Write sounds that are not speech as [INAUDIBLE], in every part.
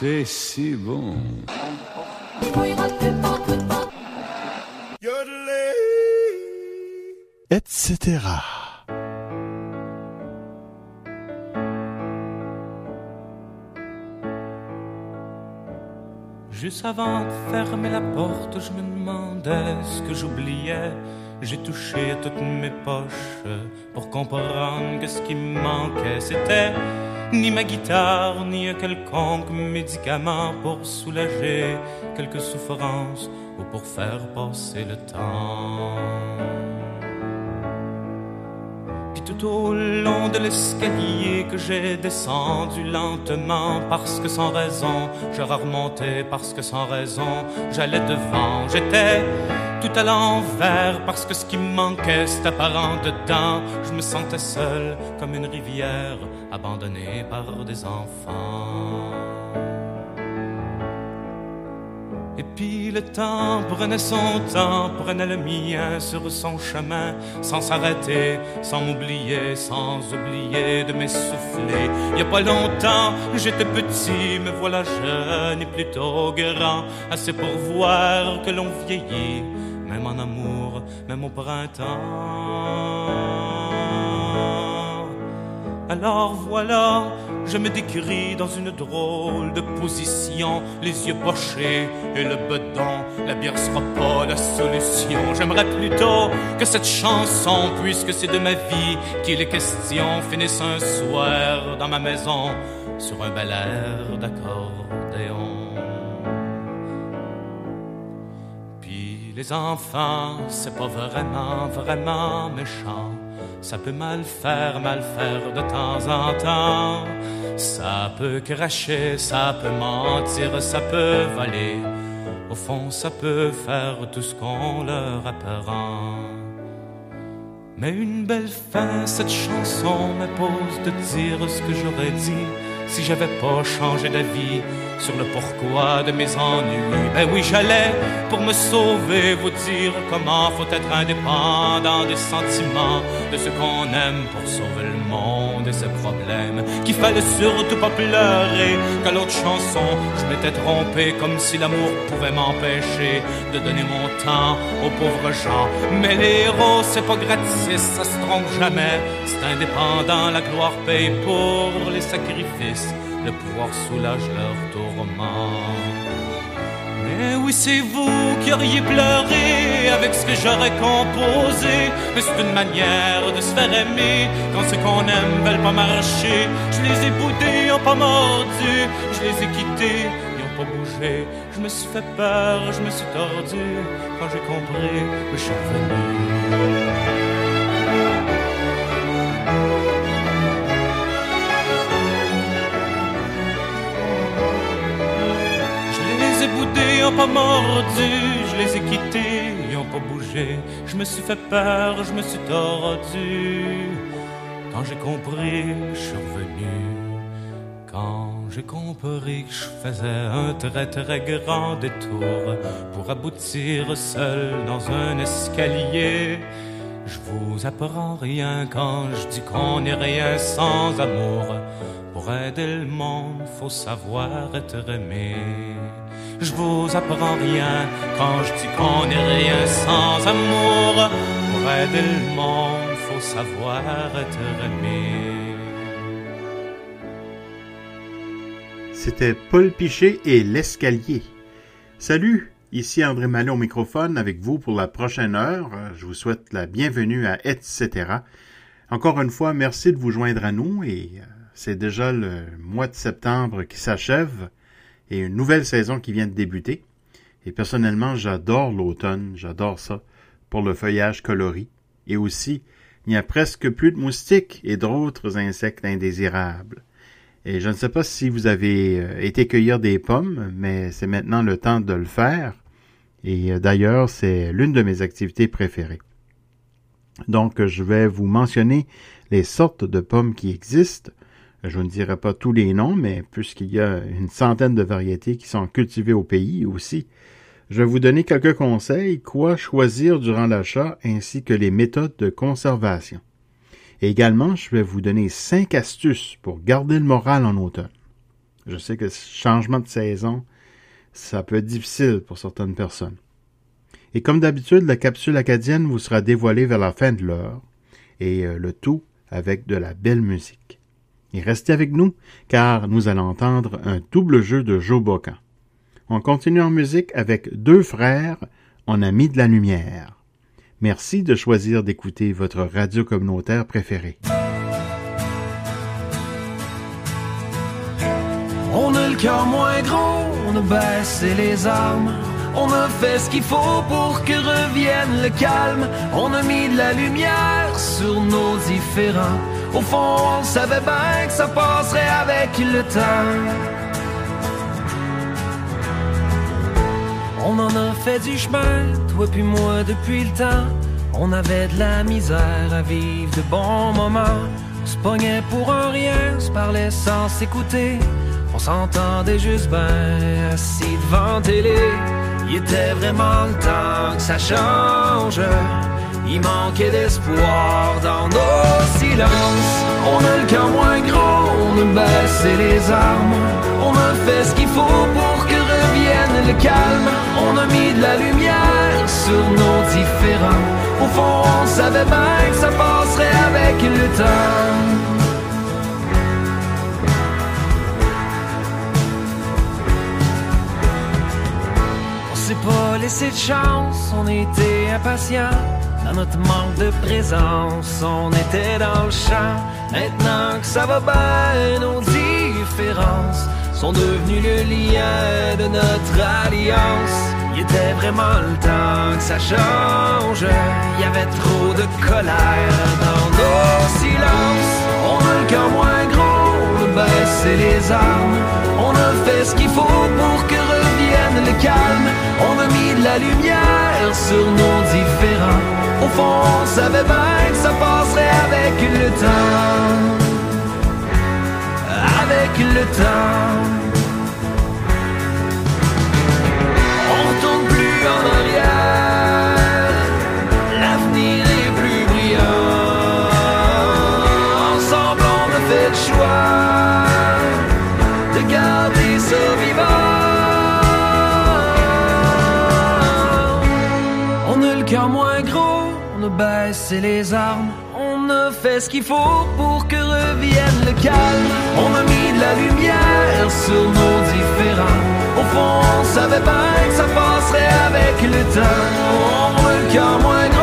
C'est si bon. Etc. Juste avant de fermer la porte, je me demandais ce que j'oubliais. J'ai touché à toutes mes poches pour comprendre que ce qui me manquait, c'était ni ma guitare, ni un quelconque médicament pour soulager quelques souffrances ou pour faire passer le temps. Au long de l'escalier que j'ai descendu lentement parce que sans raison, je remontais parce que sans raison, j'allais devant, j'étais tout à l'envers parce que ce qui me manquait c'était apparent dedans. Je me sentais seul comme une rivière abandonnée par des enfants. Et puis le temps prenait son temps, prenait le mien sur son chemin, sans s'arrêter, sans m'oublier, sans oublier de m'essouffler. Il y a pas longtemps, j'étais petit, me voilà jeune et plutôt grand, assez pour voir que l'on vieillit même en amour, même au printemps. Alors voilà, je me décris dans une drôle de position, les yeux pochés et le bedon. La bière sera pas la solution. J'aimerais plutôt que cette chanson, puisque c'est de ma vie qu'il est question, finisse un soir dans ma maison sur un bel air d'accordéon. Les enfants, c'est pas vraiment, vraiment méchant. Ça peut mal faire, mal faire de temps en temps. Ça peut cracher, ça peut mentir, ça peut voler. Au fond, ça peut faire tout ce qu'on leur apprend. Mais une belle fin, cette chanson me pose de dire ce que j'aurais dit si j'avais pas changé d'avis sur le pourquoi de mes ennuis. Ben oui, j'allais pour me sauver, vous dire comment faut être indépendant des sentiments, de ce qu'on aime pour sauver le monde et ses problèmes. Qu'il fallait surtout pas pleurer qu'à l'autre chanson, je m'étais trompé comme si l'amour pouvait m'empêcher de donner mon temps aux pauvres gens. Mais les héros, c'est pas gratis, ça se trompe jamais. C'est indépendant, la gloire paye pour les sacrifices le pouvoir soulage leur tourment. Mais oui, c'est vous qui auriez pleuré avec ce que j'aurais composé. Mais c'est une manière de se faire aimer quand ce qu'on aime veulent pas marcher. Je les ai boudés, ils ont pas mordu. Je les ai quittés, ils ont pas bougé. Je me suis fait peur, je me suis tordu. Quand j'ai compris, je suis revenu. Ils ont pas mordu. Je les ai quittés, ils ont pas bougé. Je me suis fait peur, je me suis tordu. Quand j'ai compris, je suis revenu. Quand j'ai compris que je faisais un très très grand détour pour aboutir seul dans un escalier. Je vous apprends rien quand je dis qu'on n'est rien sans amour. Pour aider le monde, faut savoir être aimé. Je vous apprends rien quand je dis qu'on n'est rien sans amour. Pour aider le monde, faut savoir être aimé. C'était Paul Pichet et l'escalier. Salut, ici André Mallet au microphone avec vous pour la prochaine heure. Je vous souhaite la bienvenue à Etc. Encore une fois, merci de vous joindre à nous et euh, c'est déjà le mois de septembre qui s'achève et une nouvelle saison qui vient de débuter. Et personnellement, j'adore l'automne, j'adore ça, pour le feuillage coloré. Et aussi, il n'y a presque plus de moustiques et d'autres insectes indésirables. Et je ne sais pas si vous avez euh, été cueillir des pommes, mais c'est maintenant le temps de le faire. Et euh, d'ailleurs, c'est l'une de mes activités préférées. Donc, je vais vous mentionner les sortes de pommes qui existent. Je ne dirai pas tous les noms, mais puisqu'il y a une centaine de variétés qui sont cultivées au pays aussi, je vais vous donner quelques conseils, quoi choisir durant l'achat ainsi que les méthodes de conservation. Également, je vais vous donner cinq astuces pour garder le moral en automne. Je sais que ce changement de saison, ça peut être difficile pour certaines personnes. Et comme d'habitude, la capsule acadienne vous sera dévoilée vers la fin de l'heure, et euh, le tout avec de la belle musique. Et restez avec nous, car nous allons entendre un double jeu de Joe Bocan. On continue en musique avec deux frères, on a mis de la lumière. Merci de choisir d'écouter votre radio communautaire préférée. On a le cœur moins gros, on a baissé les armes. On a fait ce qu'il faut pour que revienne le calme. On a mis de la lumière sur nos différends. Au fond, on savait bien que ça passerait avec le temps. On en a fait du chemin, toi puis moi depuis le temps. On avait de la misère à vivre de bons moments. On se pognait pour un rien, se parlait sans s'écouter. On s'entendait juste bien assis devant télé. Il était vraiment le temps que ça change. Il manquait d'espoir dans nos silences. On a le cœur moins gros, on a baissé les armes. On a fait ce qu'il faut pour que revienne le calme. On a mis de la lumière sur nos différends. Au fond, on savait bien que ça passerait avec le temps. pas laissé de chance, on était impatients. Dans notre manque de présence, on était dans le champ. Maintenant que ça va bien, nos différences sont devenues le lien de notre alliance. Il était vraiment le temps que ça change. Il y avait trop de colère dans nos silences. On a le cœur moins gros, on a baissé les armes. On a fait ce qu'il faut pour que la lumière sur nos différents. Au fond, on savait bien que ça passerait avec le temps. Avec le temps. Les armes. On a fait ce qu'il faut pour que revienne le calme. On a mis de la lumière sur nos différents. Au fond, on savait pas que ça passerait avec le temps. On le cœur moins gros.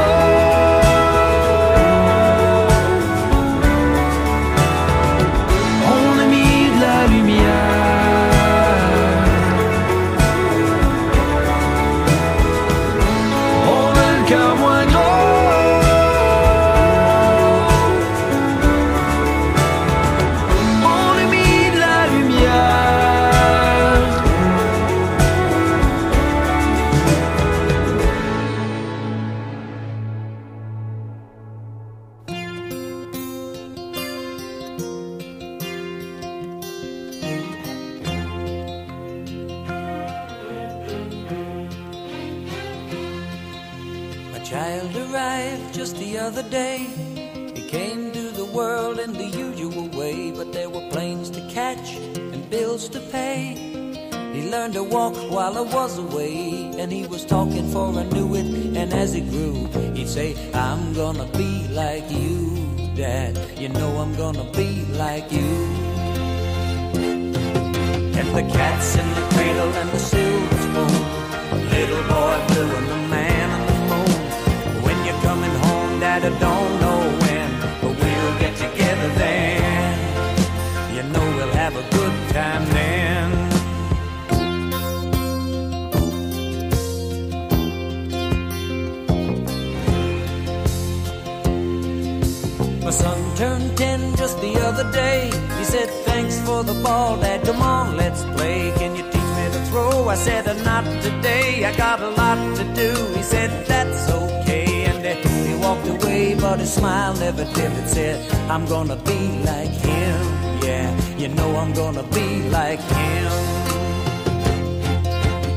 Learned to walk while I was away, and he was talking for I knew it. And as he grew, he'd say, I'm gonna be like you, Dad. You know I'm gonna be like you. And the cats in the cradle and the silver spoon, little boy blue and the the other day. He said, Thanks for the ball, Dad. Come on, let's play. Can you teach me to throw? I said, Not today. I got a lot to do. He said, That's okay And he walked away, but his smile never dimmed. Said, I'm gonna be like him, yeah. you know I'm gonna be like him.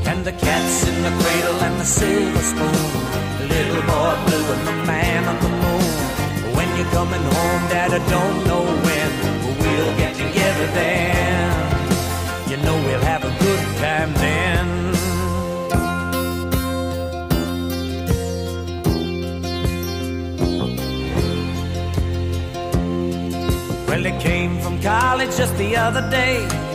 And the cat's in the cradle and the silver spoon, the little boy blue and the man on the moon. You're coming home, Dad, I don't know when, but we'll get together then. You know we'll have a good time then. Well, he came from college just the other day.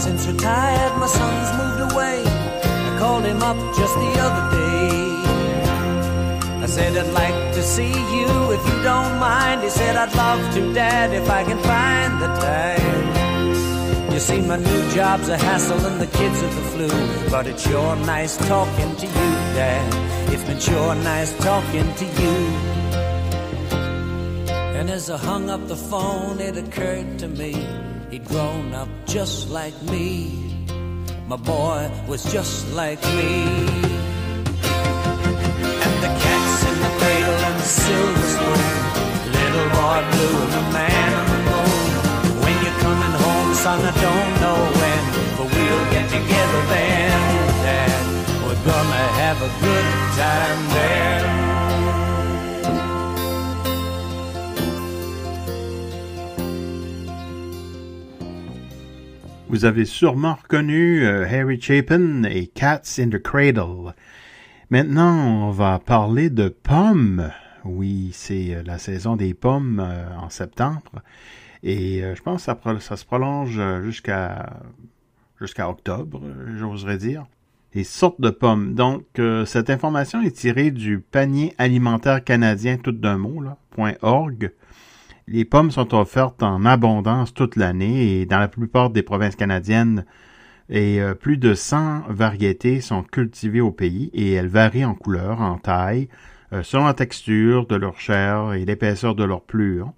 since retired, my son's moved away. I called him up just the other day. I said I'd like to see you if you don't mind. He said I'd love to, Dad, if I can find the time. You see, my new job's a hassle and the kids are the flu. But it's sure nice talking to you, Dad. It's been sure nice talking to you. And as I hung up the phone, it occurred to me he'd grown up just like me. My boy was just like me. And the cat's in the cradle and the silver spoon. Little boy blue and the man on the moon. When you're coming home, son, I don't know when, but we'll get together then, Dad. We're gonna have a good time then. Vous avez sûrement reconnu euh, Harry Chapin et Cats in the Cradle. Maintenant, on va parler de pommes. Oui, c'est euh, la saison des pommes euh, en septembre. Et je pense que ça, se prolonge jusqu'à jusqu'à octobre, j'oserais dire. Les sortes de pommes. Donc, cette information est tirée du panier alimentaire canadien tout d'un mot, là, .org. Les pommes sont offertes en abondance toute l'année et dans la plupart des provinces canadiennes, et euh, plus de 100 variétés sont cultivées au pays et elles varient en couleur, en taille, euh, selon la texture de leur chair et l'épaisseur de leur plure,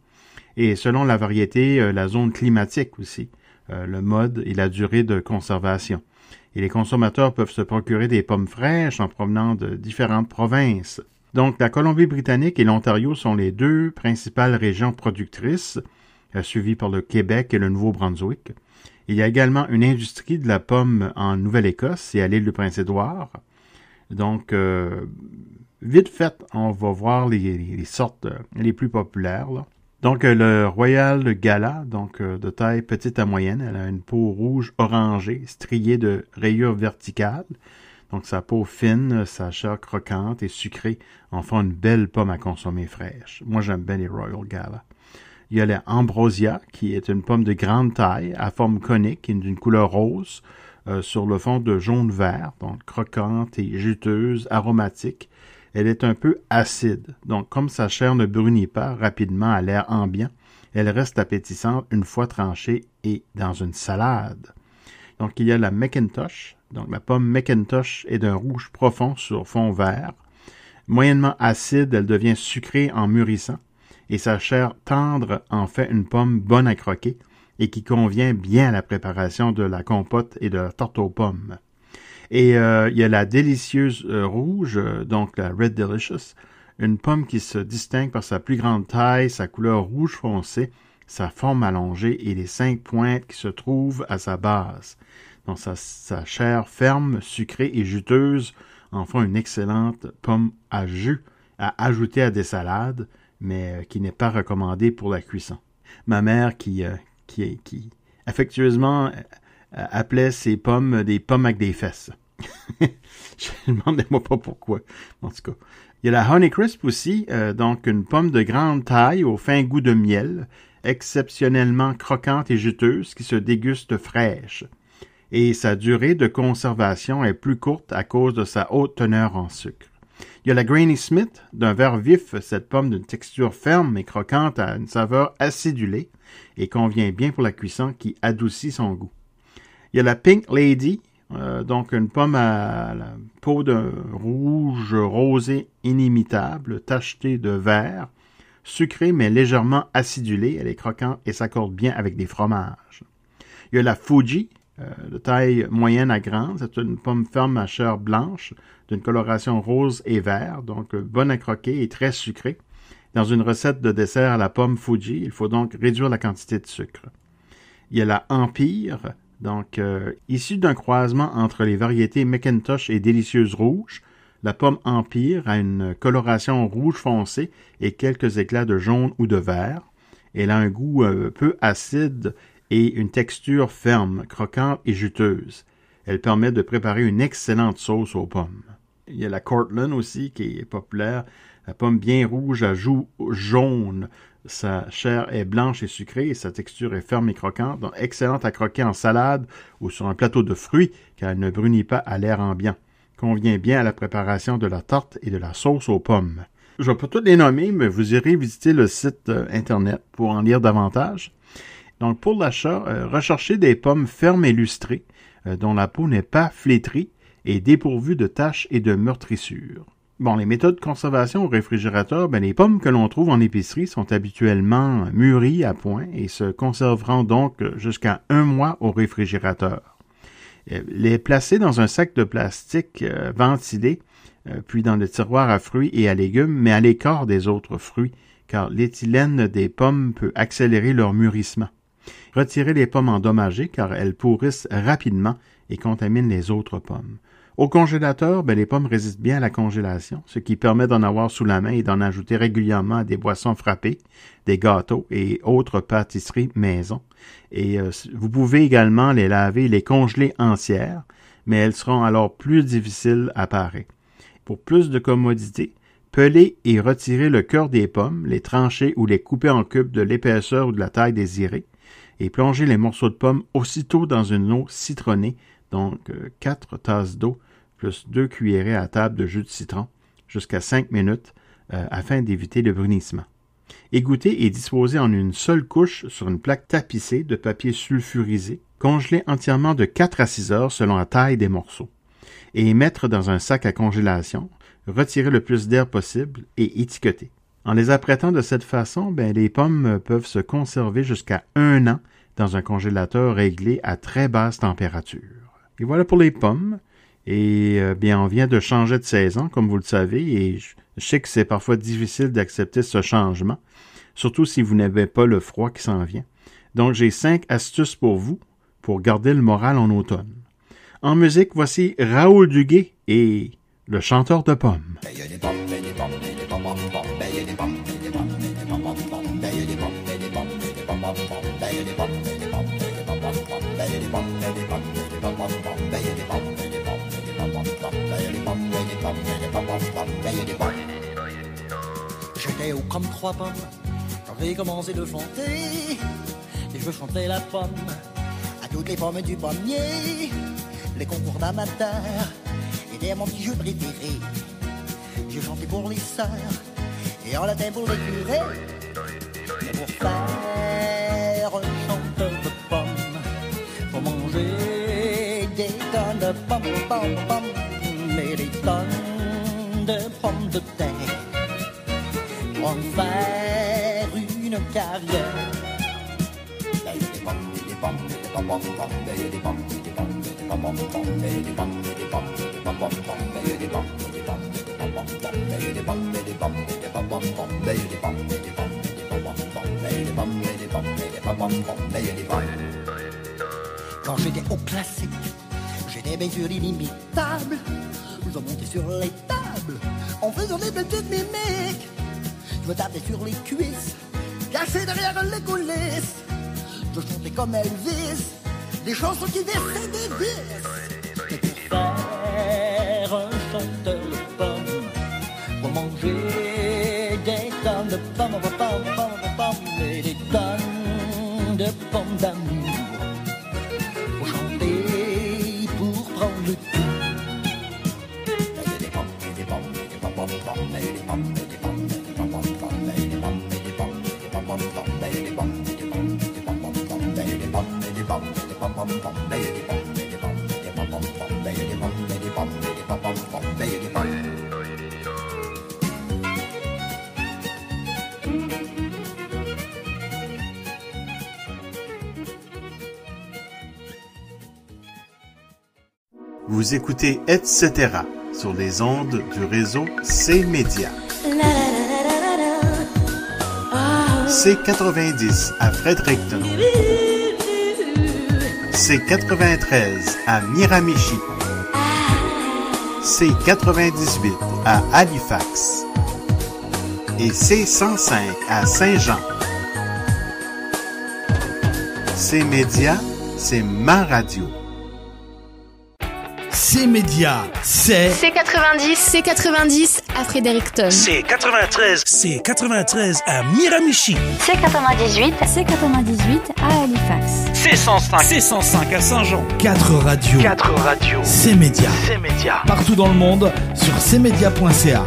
et selon la variété, euh, la zone climatique aussi, le mode et la durée de conservation. Et les consommateurs peuvent se procurer des pommes fraîches en provenant de différentes provinces. Donc, la Colombie-Britannique et l'Ontario sont les deux principales régions productrices, euh, suivies par le Québec et le Nouveau-Brunswick. Il y a également une industrie de la pomme en Nouvelle-Écosse et à l'île du Prince-Édouard. Donc, euh, vite fait, on va voir les, sortes euh, les plus populaires. Donc, le Royal Gala, donc de taille petite à moyenne, elle a une peau rouge orangée, striée de rayures verticales. Donc sa peau fine, sa chair croquante et sucrée en font une belle pomme à consommer fraîche. Moi j'aime bien les Royal Gala. Il y a la Ambrosia, qui est une pomme de grande taille, à forme conique et d'une couleur rose, euh, sur le fond de jaune-vert, donc croquante et juteuse, aromatique. Elle est un peu acide, donc comme sa chair ne brunit pas rapidement à l'air ambiant, elle reste appétissante une fois tranchée et dans une salade. Donc il y a la Macintosh, donc la pomme Macintosh est d'un rouge profond sur fond vert. Moyennement acide, elle devient sucrée en mûrissant, et sa chair tendre en fait une pomme bonne à croquer et qui convient bien à la préparation de la compote et de la tarte aux pommes. Et euh, il y a la délicieuse euh, rouge, euh, donc la Red Delicious, une pomme qui se distingue par sa plus grande taille, sa couleur rouge foncé, sa forme allongée et les cinq pointes qui se trouvent à sa base. Donc sa, chair ferme, sucrée et juteuse en font une excellente pomme à jus à ajouter à des salades, mais euh, qui n'est pas recommandée pour la cuisson. Ma mère qui, euh, affectueusement euh, appelait ces pommes des pommes avec des fesses. [LAUGHS] Je ne demandez-moi pas pourquoi. En tout cas. Il y a la Honeycrisp aussi, donc une pomme de grande taille au fin goût de miel, exceptionnellement croquante et juteuse qui se déguste fraîche et sa durée de conservation est plus courte à cause de sa haute teneur en sucre. Il y a la Granny Smith, d'un vert vif, cette pomme d'une texture ferme et croquante a une saveur acidulée et convient bien pour la cuisson qui adoucit son goût. Il y a la Pink Lady, euh, donc une pomme à la peau de rouge rosé inimitable, tachetée de vert, sucrée mais légèrement acidulée. Elle est croquante et s'accorde bien avec des fromages. Il y a la Fuji, de taille moyenne à grande. C'est une pomme ferme à chair blanche, d'une coloration rose et vert, donc euh, bonne à croquer et très sucrée. Dans une recette de dessert à la pomme Fuji, il faut donc réduire la quantité de sucre. Il y a la Empire, donc euh, issue d'un croisement entre les variétés McIntosh et Délicieuse Rouge. La pomme Empire a une coloration rouge foncé et quelques éclats de jaune ou de vert. Elle a un goût peu acide et une texture ferme, croquante et juteuse. Elle permet de préparer une excellente sauce aux pommes. Il y a la Cortland aussi qui est populaire. La pomme bien rouge à joues jaune. Sa chair est blanche et sucrée et sa texture est ferme et croquante, donc excellente à croquer en salade ou sur un plateau de fruits car elle ne brunit pas à l'air ambiant. Convient bien à la préparation de la tarte et de la sauce aux pommes. Je ne vais pas toutes les nommer, mais vous irez visiter le site euh, internet pour en lire davantage. Donc pour l'achat, euh, recherchez des pommes fermes et lustrées, euh, dont la peau n'est pas flétrie et dépourvue de taches et de meurtrissures. Bon, les méthodes de conservation au réfrigérateur, ben, les pommes que l'on trouve en épicerie sont habituellement mûries à point et se conserveront donc jusqu'à un mois au réfrigérateur. Euh, les placer dans un sac de plastique ventilé, puis dans le tiroir à fruits et à légumes, mais à l'écart des autres fruits, car l'éthylène des pommes peut accélérer leur mûrissement. Retirez les pommes endommagées car elles pourrissent rapidement et contaminent les autres pommes. Au congélateur, ben, les pommes résistent bien à la congélation, ce qui permet d'en avoir sous la main et d'en ajouter régulièrement à des boissons frappées, des gâteaux et autres pâtisseries maison. Et euh, vous pouvez également les laver et les congeler entières, mais elles seront alors plus difficiles à parer. Pour plus de commodité, pelez et retirez le cœur des pommes, les trancher ou les couper en cubes de l'épaisseur ou de la taille désirée et plongez les morceaux de pommes aussitôt dans une eau citronnée, donc 4 euh, tasses d'eau plus 2 cuillerées à table de jus de citron, jusqu'à 5 minutes, euh, afin d'éviter le brunissement. Égouttez et disposez en une seule couche sur une plaque tapissée de papier sulfurisé, congelé entièrement de 4 à 6 heures selon la taille des morceaux, et mettre dans un sac à congélation, retirer le plus d'air possible et étiqueter. En les apprêtant de cette façon, ben, les pommes peuvent se conserver jusqu'à un an dans un congélateur réglé à très basse température. Et voilà pour les pommes. Et euh, bien, on vient de changer de saison, comme vous le savez, et je, sais que c'est parfois difficile d'accepter ce changement, surtout si vous n'avez pas le froid qui s'en vient. Donc, j'ai cinq astuces pour vous pour garder le moral en automne. En musique, voici Raoul Duguay et le chanteur de pommes. J'étais au comme trois pommes, j'avais commencé de chanter, et je chantais la pomme à toutes les pommes du pommier, les concours d'amateurs étaient mon petit jeu préféré. J'ai chanté pour les sœurs et en latin pour les curés, et pour faire un chanteur de pommes, pour manger des tonnes de pommes, pommes, pommes, mais des tonnes de pommes de terre pour faire une carrière. Quand j'étais au classique, j'étais bien sûr inimitable. Nous avons monté sur les tables en faisant des petites mimiques. Je me tapais sur les cuisses, caché derrière les coulisses. Je chantais comme Elvis, des chansons qui versaient des vis. Et pour faire un chanteur manger des tonnes de pommes, pommes, pommes, pommes, et des tonnes de pommes d'amour. Vous écoutez Etc. sur les ondes du réseau C-Média. C90 à Fredericton. C93 à Miramichi. C98 à Halifax. Et C105 à Saint-Jean. C-Média, c'est ma radio. C Média, c'est C90, C90 à Fredericton. C93, C93 à Miramichi. C98, C98 à Halifax. C105, C105 à Saint-Jean. 4 radios. 4 radios. C Média. C Média. Partout dans le monde sur cmedia.ca.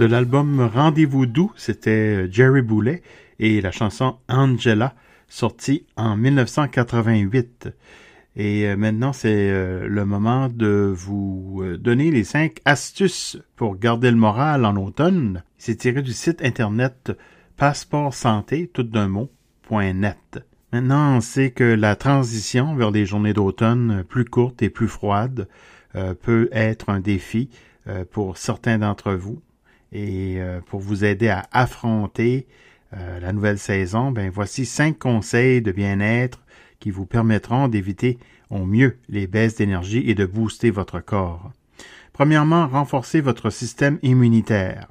De l'album Rendez-vous doux, c'était Jerry Boulet et la chanson Angela, sortie en 1988. Et euh, maintenant, c'est euh, le moment de vous euh, donner les cinq astuces pour garder le moral en automne. C'est tiré du site internet passeport santé, tout d'un mot, .net. Maintenant, on sait que la transition vers des journées d'automne plus courtes et plus froides peut être un défi pour certains d'entre vous. Et pour vous aider à affronter la nouvelle saison, ben voici cinq conseils de bien-être qui vous permettront d'éviter au mieux les baisses d'énergie et de booster votre corps. Premièrement, renforcez votre système immunitaire.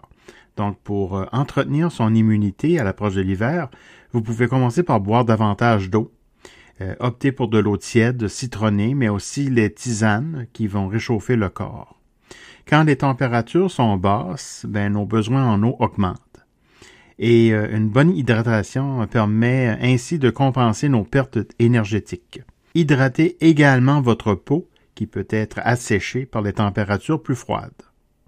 Donc, pour euh, entretenir son immunité à l'approche de l'hiver, vous pouvez commencer par boire davantage d'eau. Euh, optez pour de l'eau tiède, citronnée, mais aussi les tisanes qui vont réchauffer le corps. Quand les températures sont basses, ben, nos besoins en eau augmentent et euh, une bonne hydratation permet ainsi de compenser nos pertes énergétiques. Hydratez également votre peau qui peut être asséchée par les températures plus froides.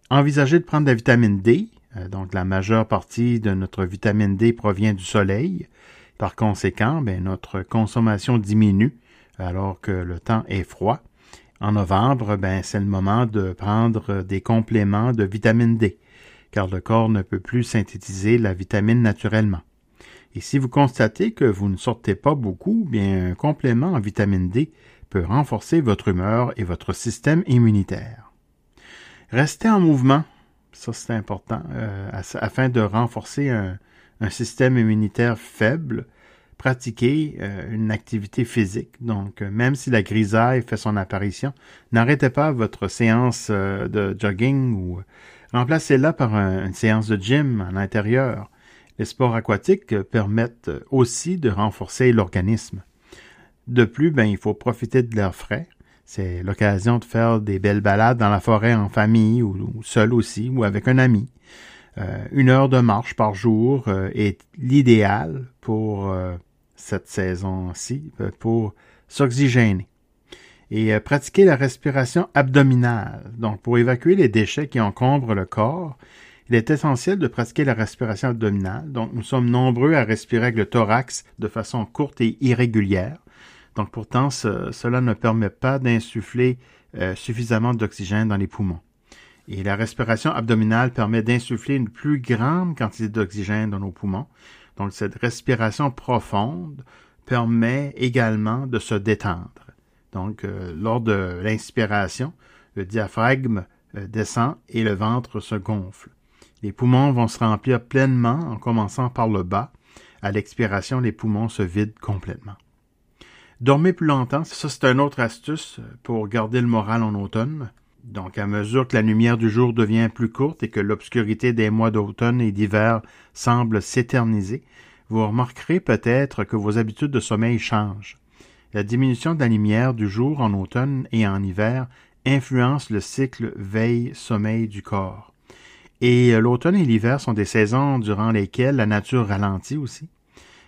Envisagez de prendre de la vitamine D, euh, donc la majeure partie de notre vitamine D provient du soleil. Par conséquent, ben, notre consommation diminue alors que le temps est froid. En novembre, ben, c'est le moment de prendre des compléments de vitamine D car le corps ne peut plus synthétiser la vitamine naturellement. Et si vous constatez que vous ne sortez pas beaucoup, bien un complément en vitamine D peut renforcer votre humeur et votre système immunitaire. Restez en mouvement, ça c'est important, euh, afin de renforcer un, système immunitaire faible. Pratiquez euh, une activité physique. Donc, euh, même si la grisaille fait son apparition, n'arrêtez pas votre séance de jogging ou Remplacez-la par une séance de gym à l'intérieur. Les sports aquatiques permettent aussi de renforcer l'organisme. De plus, ben, il faut profiter de l'air frais. C'est l'occasion de faire des belles balades dans la forêt en famille ou, seul aussi ou avec un ami. Euh, une heure de marche par jour euh, est l'idéal pour euh, cette saison-ci, pour s'oxygéner et euh, pratiquer la respiration abdominale. Donc, pour évacuer les déchets qui encombrent le corps, il est essentiel de pratiquer la respiration abdominale. Donc, nous sommes nombreux à respirer avec le thorax de façon courte et irrégulière. Donc, pourtant, cela ne permet pas d'insuffler euh, suffisamment d'oxygène dans les poumons. Et la respiration abdominale permet d'insuffler une plus grande quantité d'oxygène dans nos poumons. Donc, cette respiration profonde permet également de se détendre. Donc, euh, lors de l'inspiration, le diaphragme euh, descend et le ventre se gonfle. Les poumons vont se remplir pleinement en commençant par le bas. À l'expiration, les poumons se vident complètement. Dormez plus longtemps, ça c'est une autre astuce pour garder le moral en automne. Donc, à mesure que la lumière du jour devient plus courte et que l'obscurité des mois d'automne et d'hiver semble s'éterniser, vous remarquerez peut-être que vos habitudes de sommeil changent. La diminution de la lumière du jour en automne et en hiver influence le cycle veille-sommeil du corps. Et euh, l'automne et l'hiver sont des saisons durant lesquelles la nature ralentit aussi.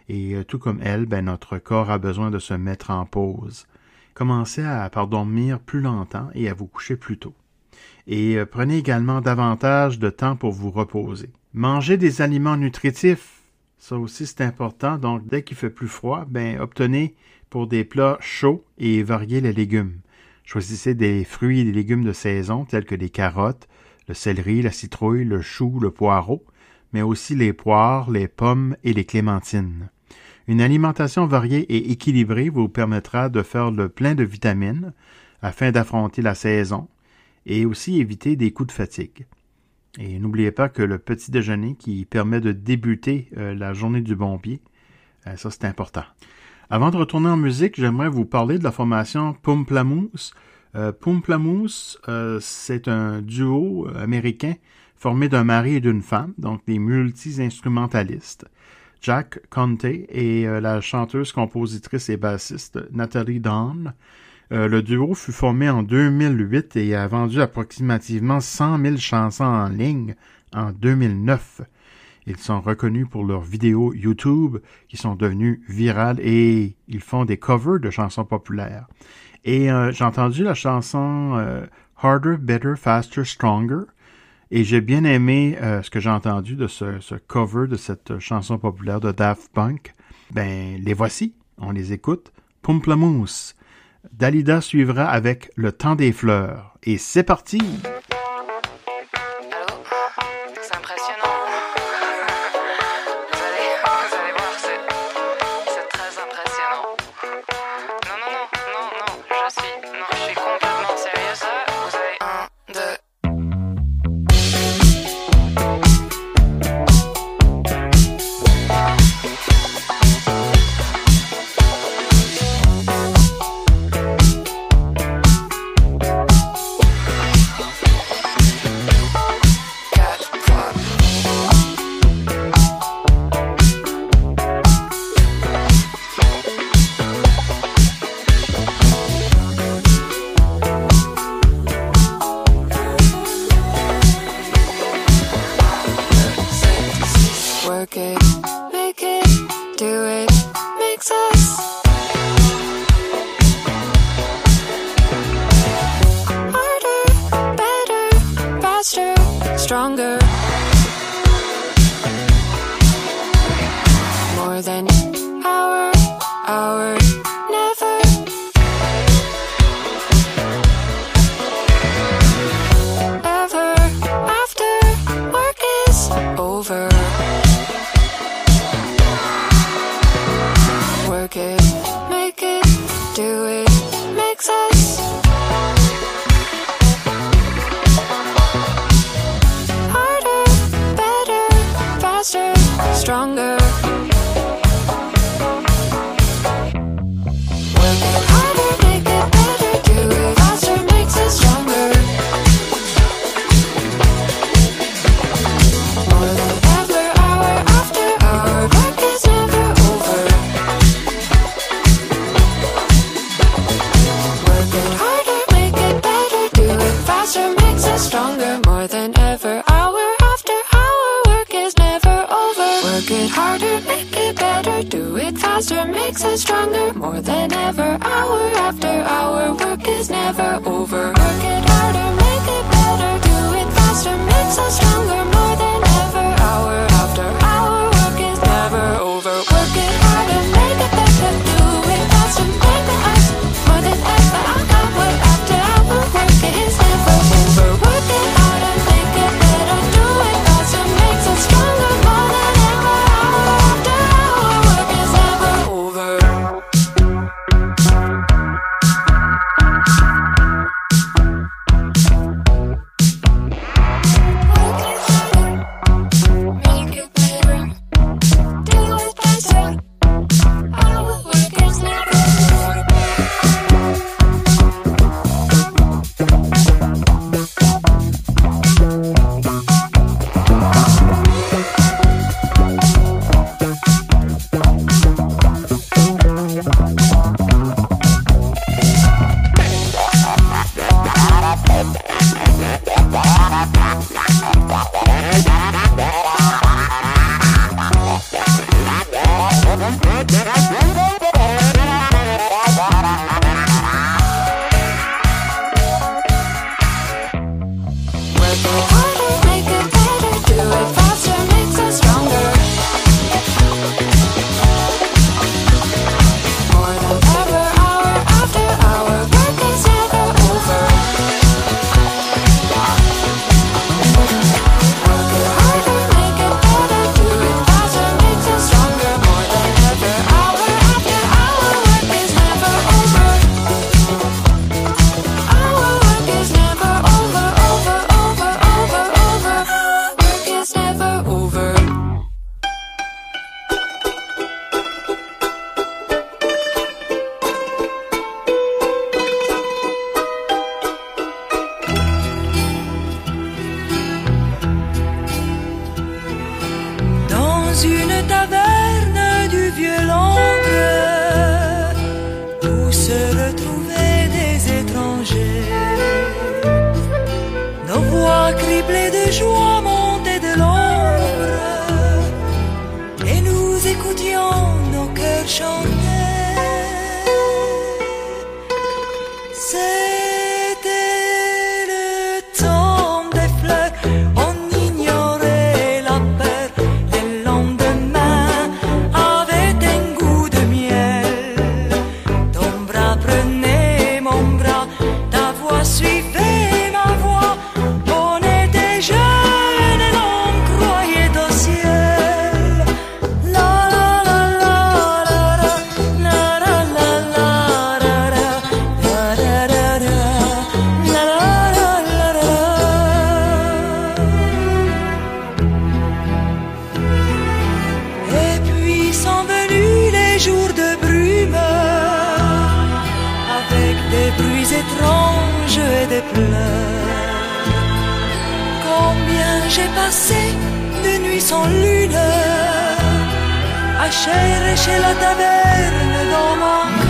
Et euh, tout comme elle, ben, notre corps a besoin de se mettre en pause. Commencez à dormir plus longtemps et à vous coucher plus tôt. Et euh, prenez également davantage de temps pour vous reposer. Mangez des aliments nutritifs. Ça aussi, c'est important. Donc, dès qu'il fait plus froid, ben, obtenez pour des plats chauds et variez les légumes. Choisissez des fruits et des légumes de saison tels que les carottes, le céleri, la citrouille, le chou, le poireau, mais aussi les poires, les pommes et les clémentines. Une alimentation variée et équilibrée vous permettra de faire le plein de vitamines afin d'affronter la saison et aussi éviter des coups de fatigue. Et n'oubliez pas que le petit déjeuner qui permet de débuter euh, la journée du bon pied, euh, ça c'est important. Avant de retourner en musique, j'aimerais vous parler de la formation Pumplamoose. Euh, euh, c'est un duo américain formé d'un mari et d'une femme, donc des multi-instrumentalistes. Jack Conte et euh, la chanteuse, compositrice et bassiste Nathalie Dawn. Euh, le duo fut formé en 2008 et a vendu approximativement 100 000 chansons en ligne en 2009. Ils sont reconnus pour leurs vidéos YouTube qui sont devenues virales et ils font des covers de chansons populaires. Et euh, j'ai entendu la chanson Harder, Better, Faster, Stronger Et j'ai bien aimé euh, ce que j'ai entendu de ce, cover de cette chanson populaire de Daft Punk. Ben, les voici, on les écoute. Pomplamoose. Dalida suivra avec Le temps des fleurs. Et c'est parti! Étranges et des pleurs. Combien j'ai passé de nuits sans lune à chercher la taverne dans mon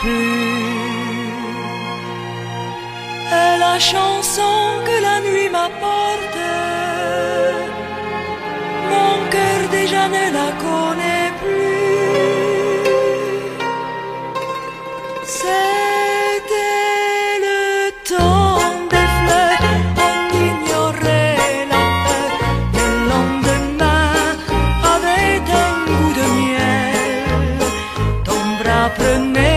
plus. Et la chanson que la nuit m'apporte, mon cœur déjà ne la connaît plus. C'était le temps des fleurs, on ignorait la peur. Le lendemain avait un goût de miel. Ton bras prenait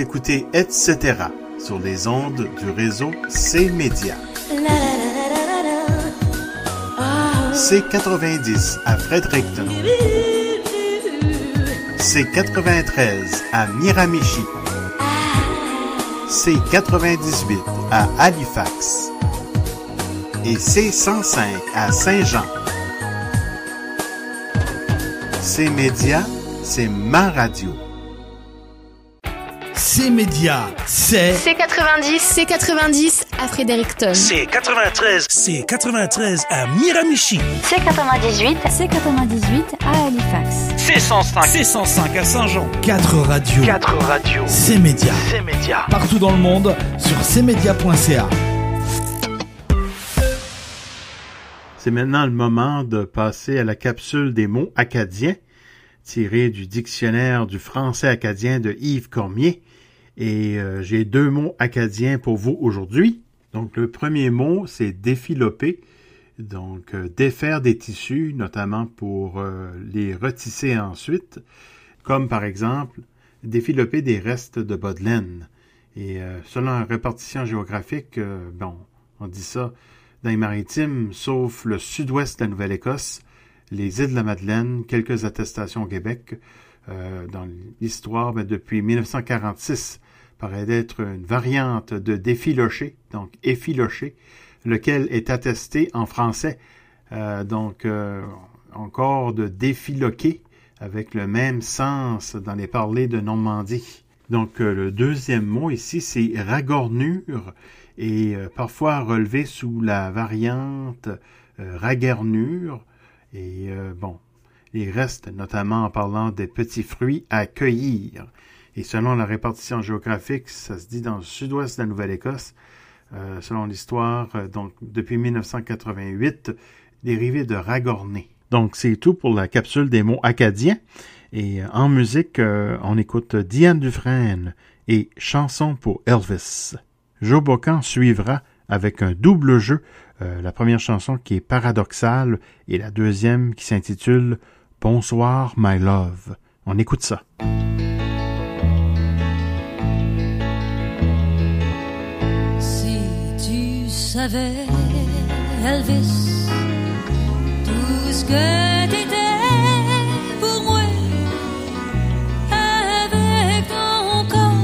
Écoutez Etc. sur les ondes du réseau C-Média. C90 à Fredericton. C93 à Miramichi. C98 à Halifax. Et C105 à Saint-Jean. C-Média, c'est ma radio. C Média, c'est C90, C90 à Fredericton. C'est 93. C'est 93 à Miramichi. C98, C98 à Halifax. C'est 105. C'est 105 à Saint-Jean. 4 radios. 4 radios. C Média. C'est média. Partout dans le monde sur cmedia.ca. C'est maintenant le moment de passer à la capsule des mots acadiens, tirée du dictionnaire du français acadien de Yves Cormier. Et euh, j'ai deux mots acadiens pour vous aujourd'hui. Donc le premier mot, c'est défiloper. Donc euh, défaire des tissus, notamment pour euh, les retisser ensuite, comme par exemple défiloper des restes de bas. Et selon la répartition géographique, bon, on dit ça dans les maritimes, sauf le sud-ouest de la Nouvelle-Écosse, les îles de la Madeleine, quelques attestations au Québec. Euh, dans l'histoire, ben, depuis 1946, paraît d'être une variante de défiloché, donc effiloché, lequel est attesté en français, euh, donc euh, encore de défiloquer, avec le même sens dans les parlers de Normandie. Donc le deuxième mot ici, c'est ragornure, et parfois relevé sous la variante raguernure. Et bon, il reste notamment en parlant des petits fruits à cueillir. Et selon la répartition géographique, ça se dit dans le sud-ouest de la Nouvelle-Écosse, euh, selon l'histoire, euh, donc depuis 1988, dérivé de Ragorné. Donc c'est tout pour la capsule des mots acadiens. Et euh, en musique, on écoute Diane Dufresne et Chanson pour Elvis. Joe Bocan suivra avec un double jeu, la première chanson qui est paradoxale et la deuxième qui s'intitule Bonsoir, my love. On écoute ça. Si tu savais, Elvis, tout ce que t'étais pour moi, avec ton corps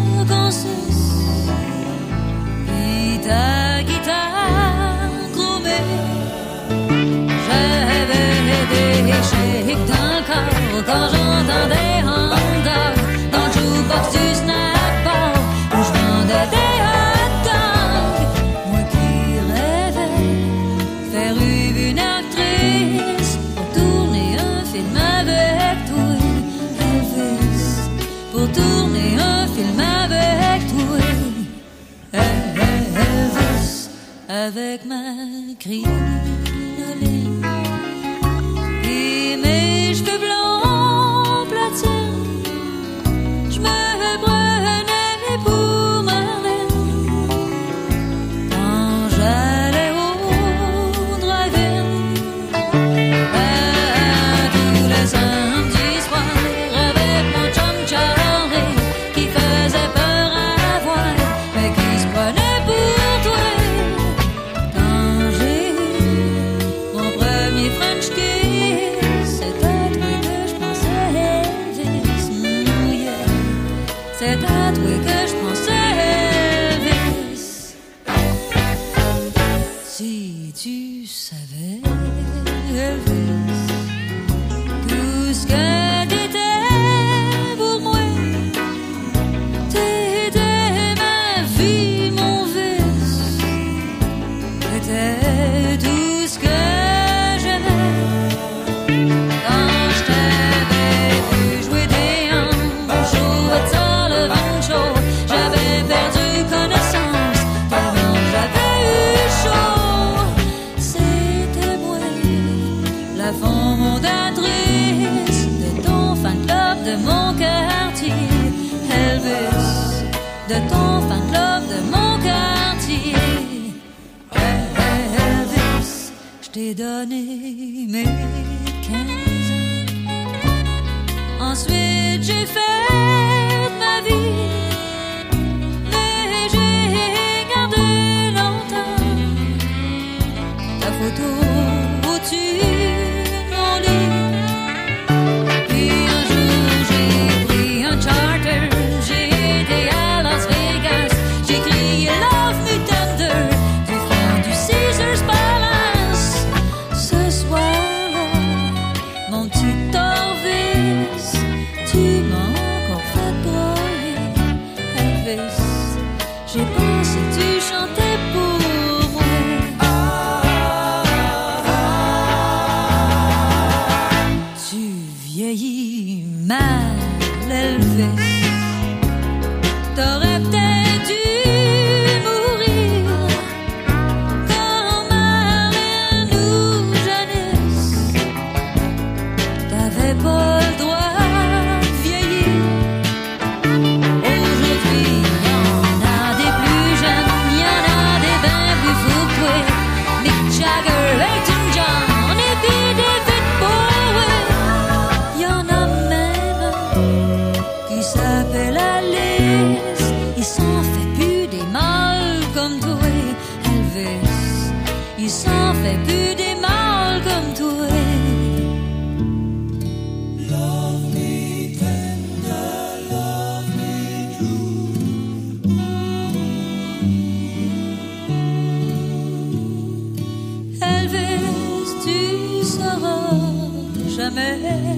like mine. j'ai donné mes 15 ans. Ensuite, j'ai fait ma vie. jamais.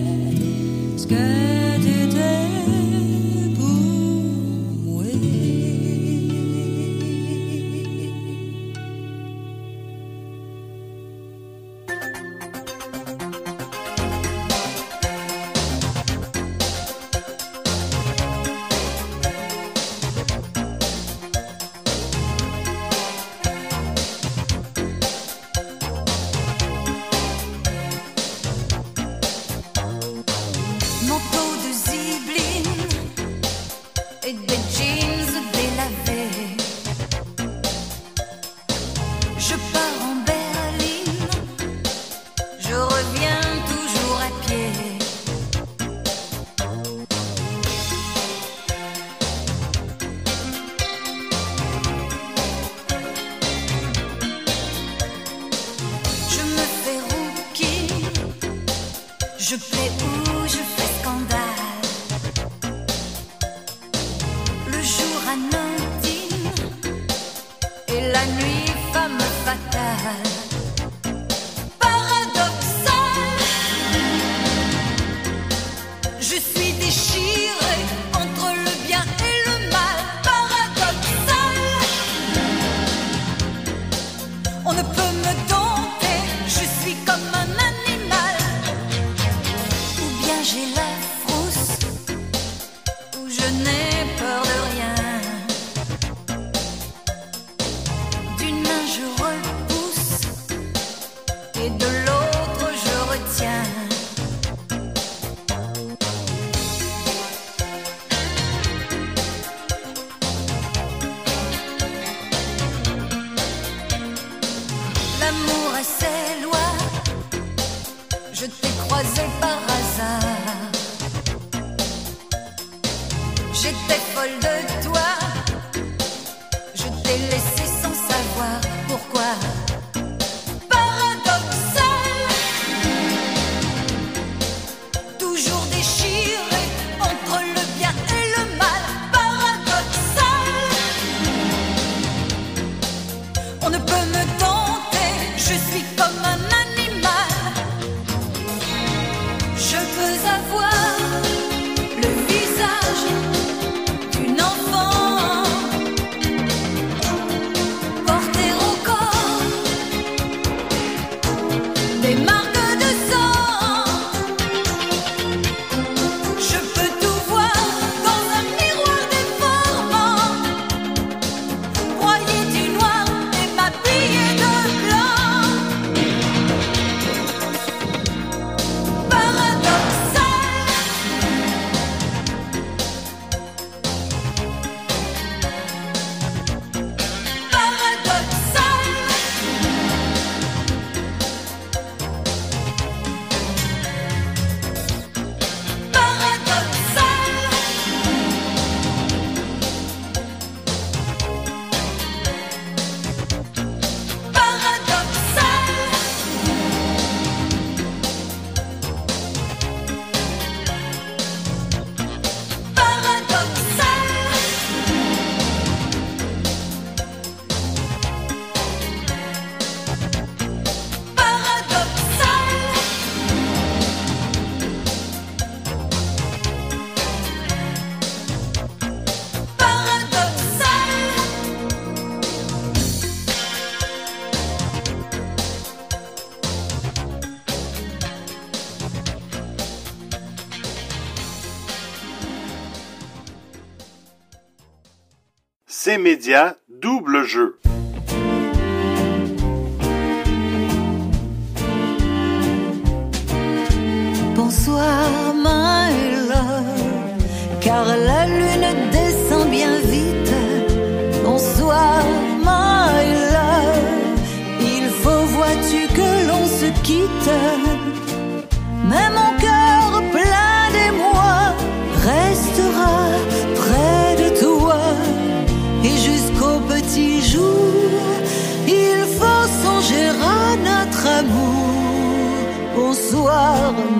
médias double jeu.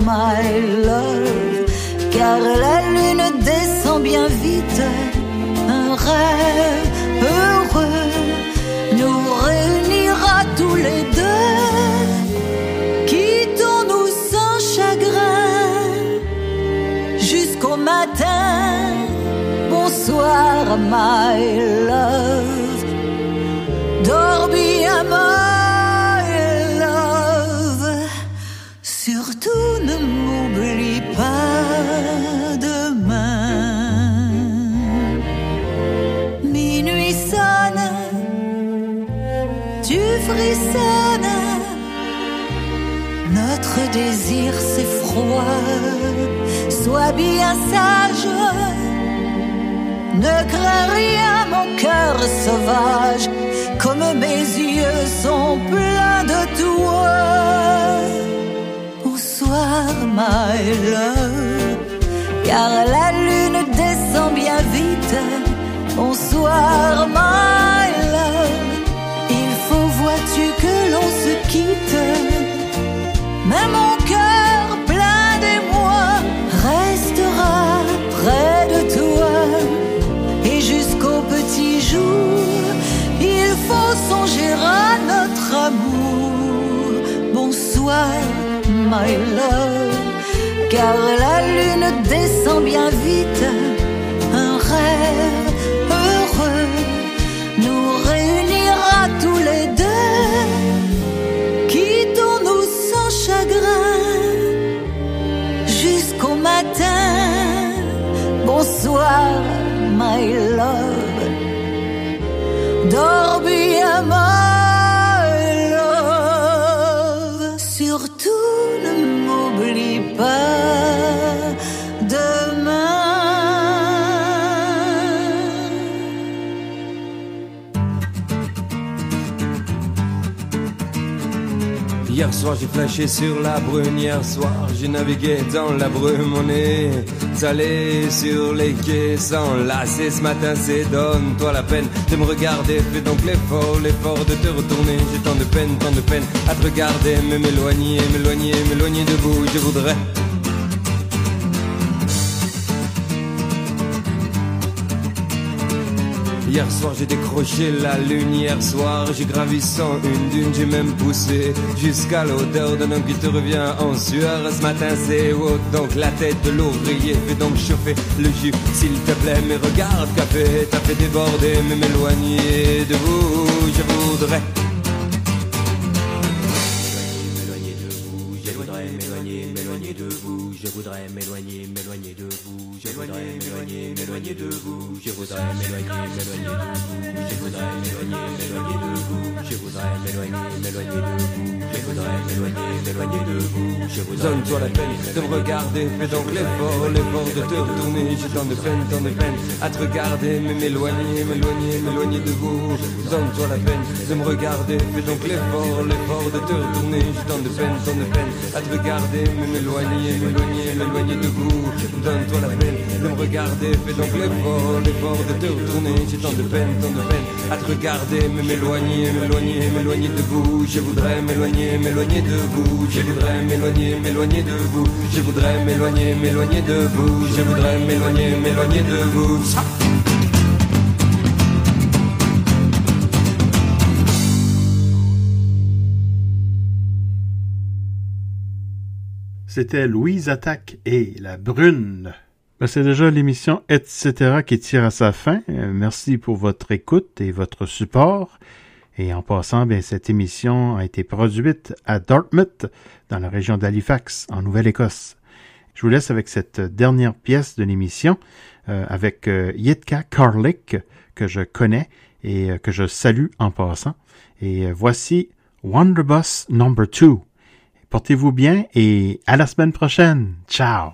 my love, car la lune descend bien vite. Un rêve heureux nous réunira tous les deux. Quittons-nous sans chagrin jusqu'au matin. Bonsoir, my love. Sois bien sage, ne crains rien, mon cœur sauvage, comme mes yeux sont pleins de toi. Bonsoir, my love, car la lune descend bien vite. Bonsoir, my love, il faut vois-tu que l'on se quitte, mais mon cœur. My love, car la lune descend bien vite. Soir j'ai flashé sur la brune, hier soir j'ai navigué dans la brume, on est allé sur les quais sans lasser. Ce matin c'est donne-toi la peine de me regarder, fais donc l'effort, l'effort de te retourner, j'ai tant de peine, tant de peine à te regarder, mais m'éloigner, m'éloigner, m'éloigner de vous, je voudrais Hier soir j'ai décroché la lune, hier soir j'ai gravi sans une dune, j'ai même poussé jusqu'à l'odeur d'un homme qui te revient en sueur. Ce matin c'est haut, donc la tête de l'ouvrier fait donc chauffer le jus, s'il te plaît. Mais regarde fait, t'as fait déborder, mais m'éloigner de vous, je voudrais. Voudrais m'éloigner, m'éloigner de vous, je voudrais m'éloigner, m'éloigner de vous, je voudrais m'éloigner, m'éloigner de vous, je voudrais m'éloigner, m'éloigner de vous, je voudrais. Donne-toi la peine de me regarder, fais donc l'effort, l'effort de te retourner, j'ai tant de peine, tant de peine à te regarder, mais m'éloigner, m'éloigner, m'éloigner de vous. Donne-toi la peine de me regarder, fais donc l'effort, l'effort de te retourner, j'ai tant de peine, tant de peine à te regarder, mais m'éloigner, m'éloigner, m'éloigner de vous. Donne-toi la peine de me regarder, fais donc l'effort, l'effort de te retourner, j'ai tant de peine, tant de peine à te regarder, mais m'éloigner, m'éloigner, m'éloigner de vous. Je voudrais m'éloigner, m'éloigner de vous. Je voudrais m'éloigner, m'éloigner de vous. Je voudrais m'éloigner, m'éloigner de vous. Je voudrais m'éloigner, m'éloigner de vous. C'était Louise Attaque et La Brune. Ben, c'est déjà l'émission Etc. qui tire à sa fin. Euh, merci pour votre écoute et votre support. Et en passant, bien, cette émission a été produite à Dartmouth, dans la région d'Halifax, en Nouvelle-Écosse. Je vous laisse avec cette dernière pièce de l'émission, euh, avec euh, Yitka Karlik, que je connais et euh, que je salue en passant. Et voici Wonderbus Number 2. Portez-vous bien et à la semaine prochaine. Ciao!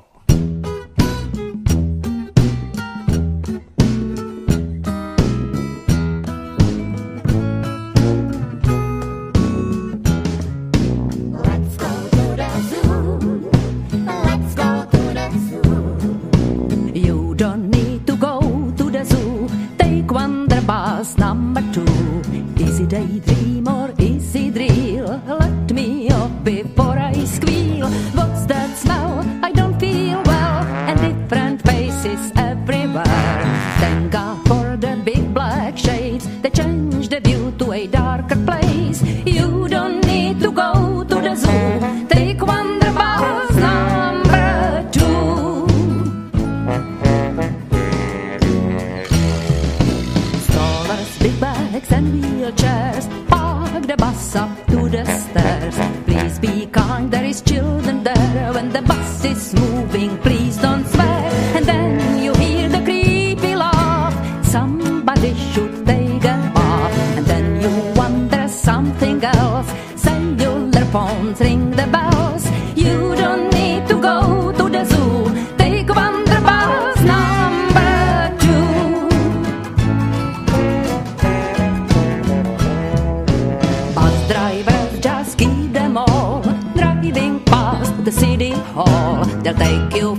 The city hall. They'll take you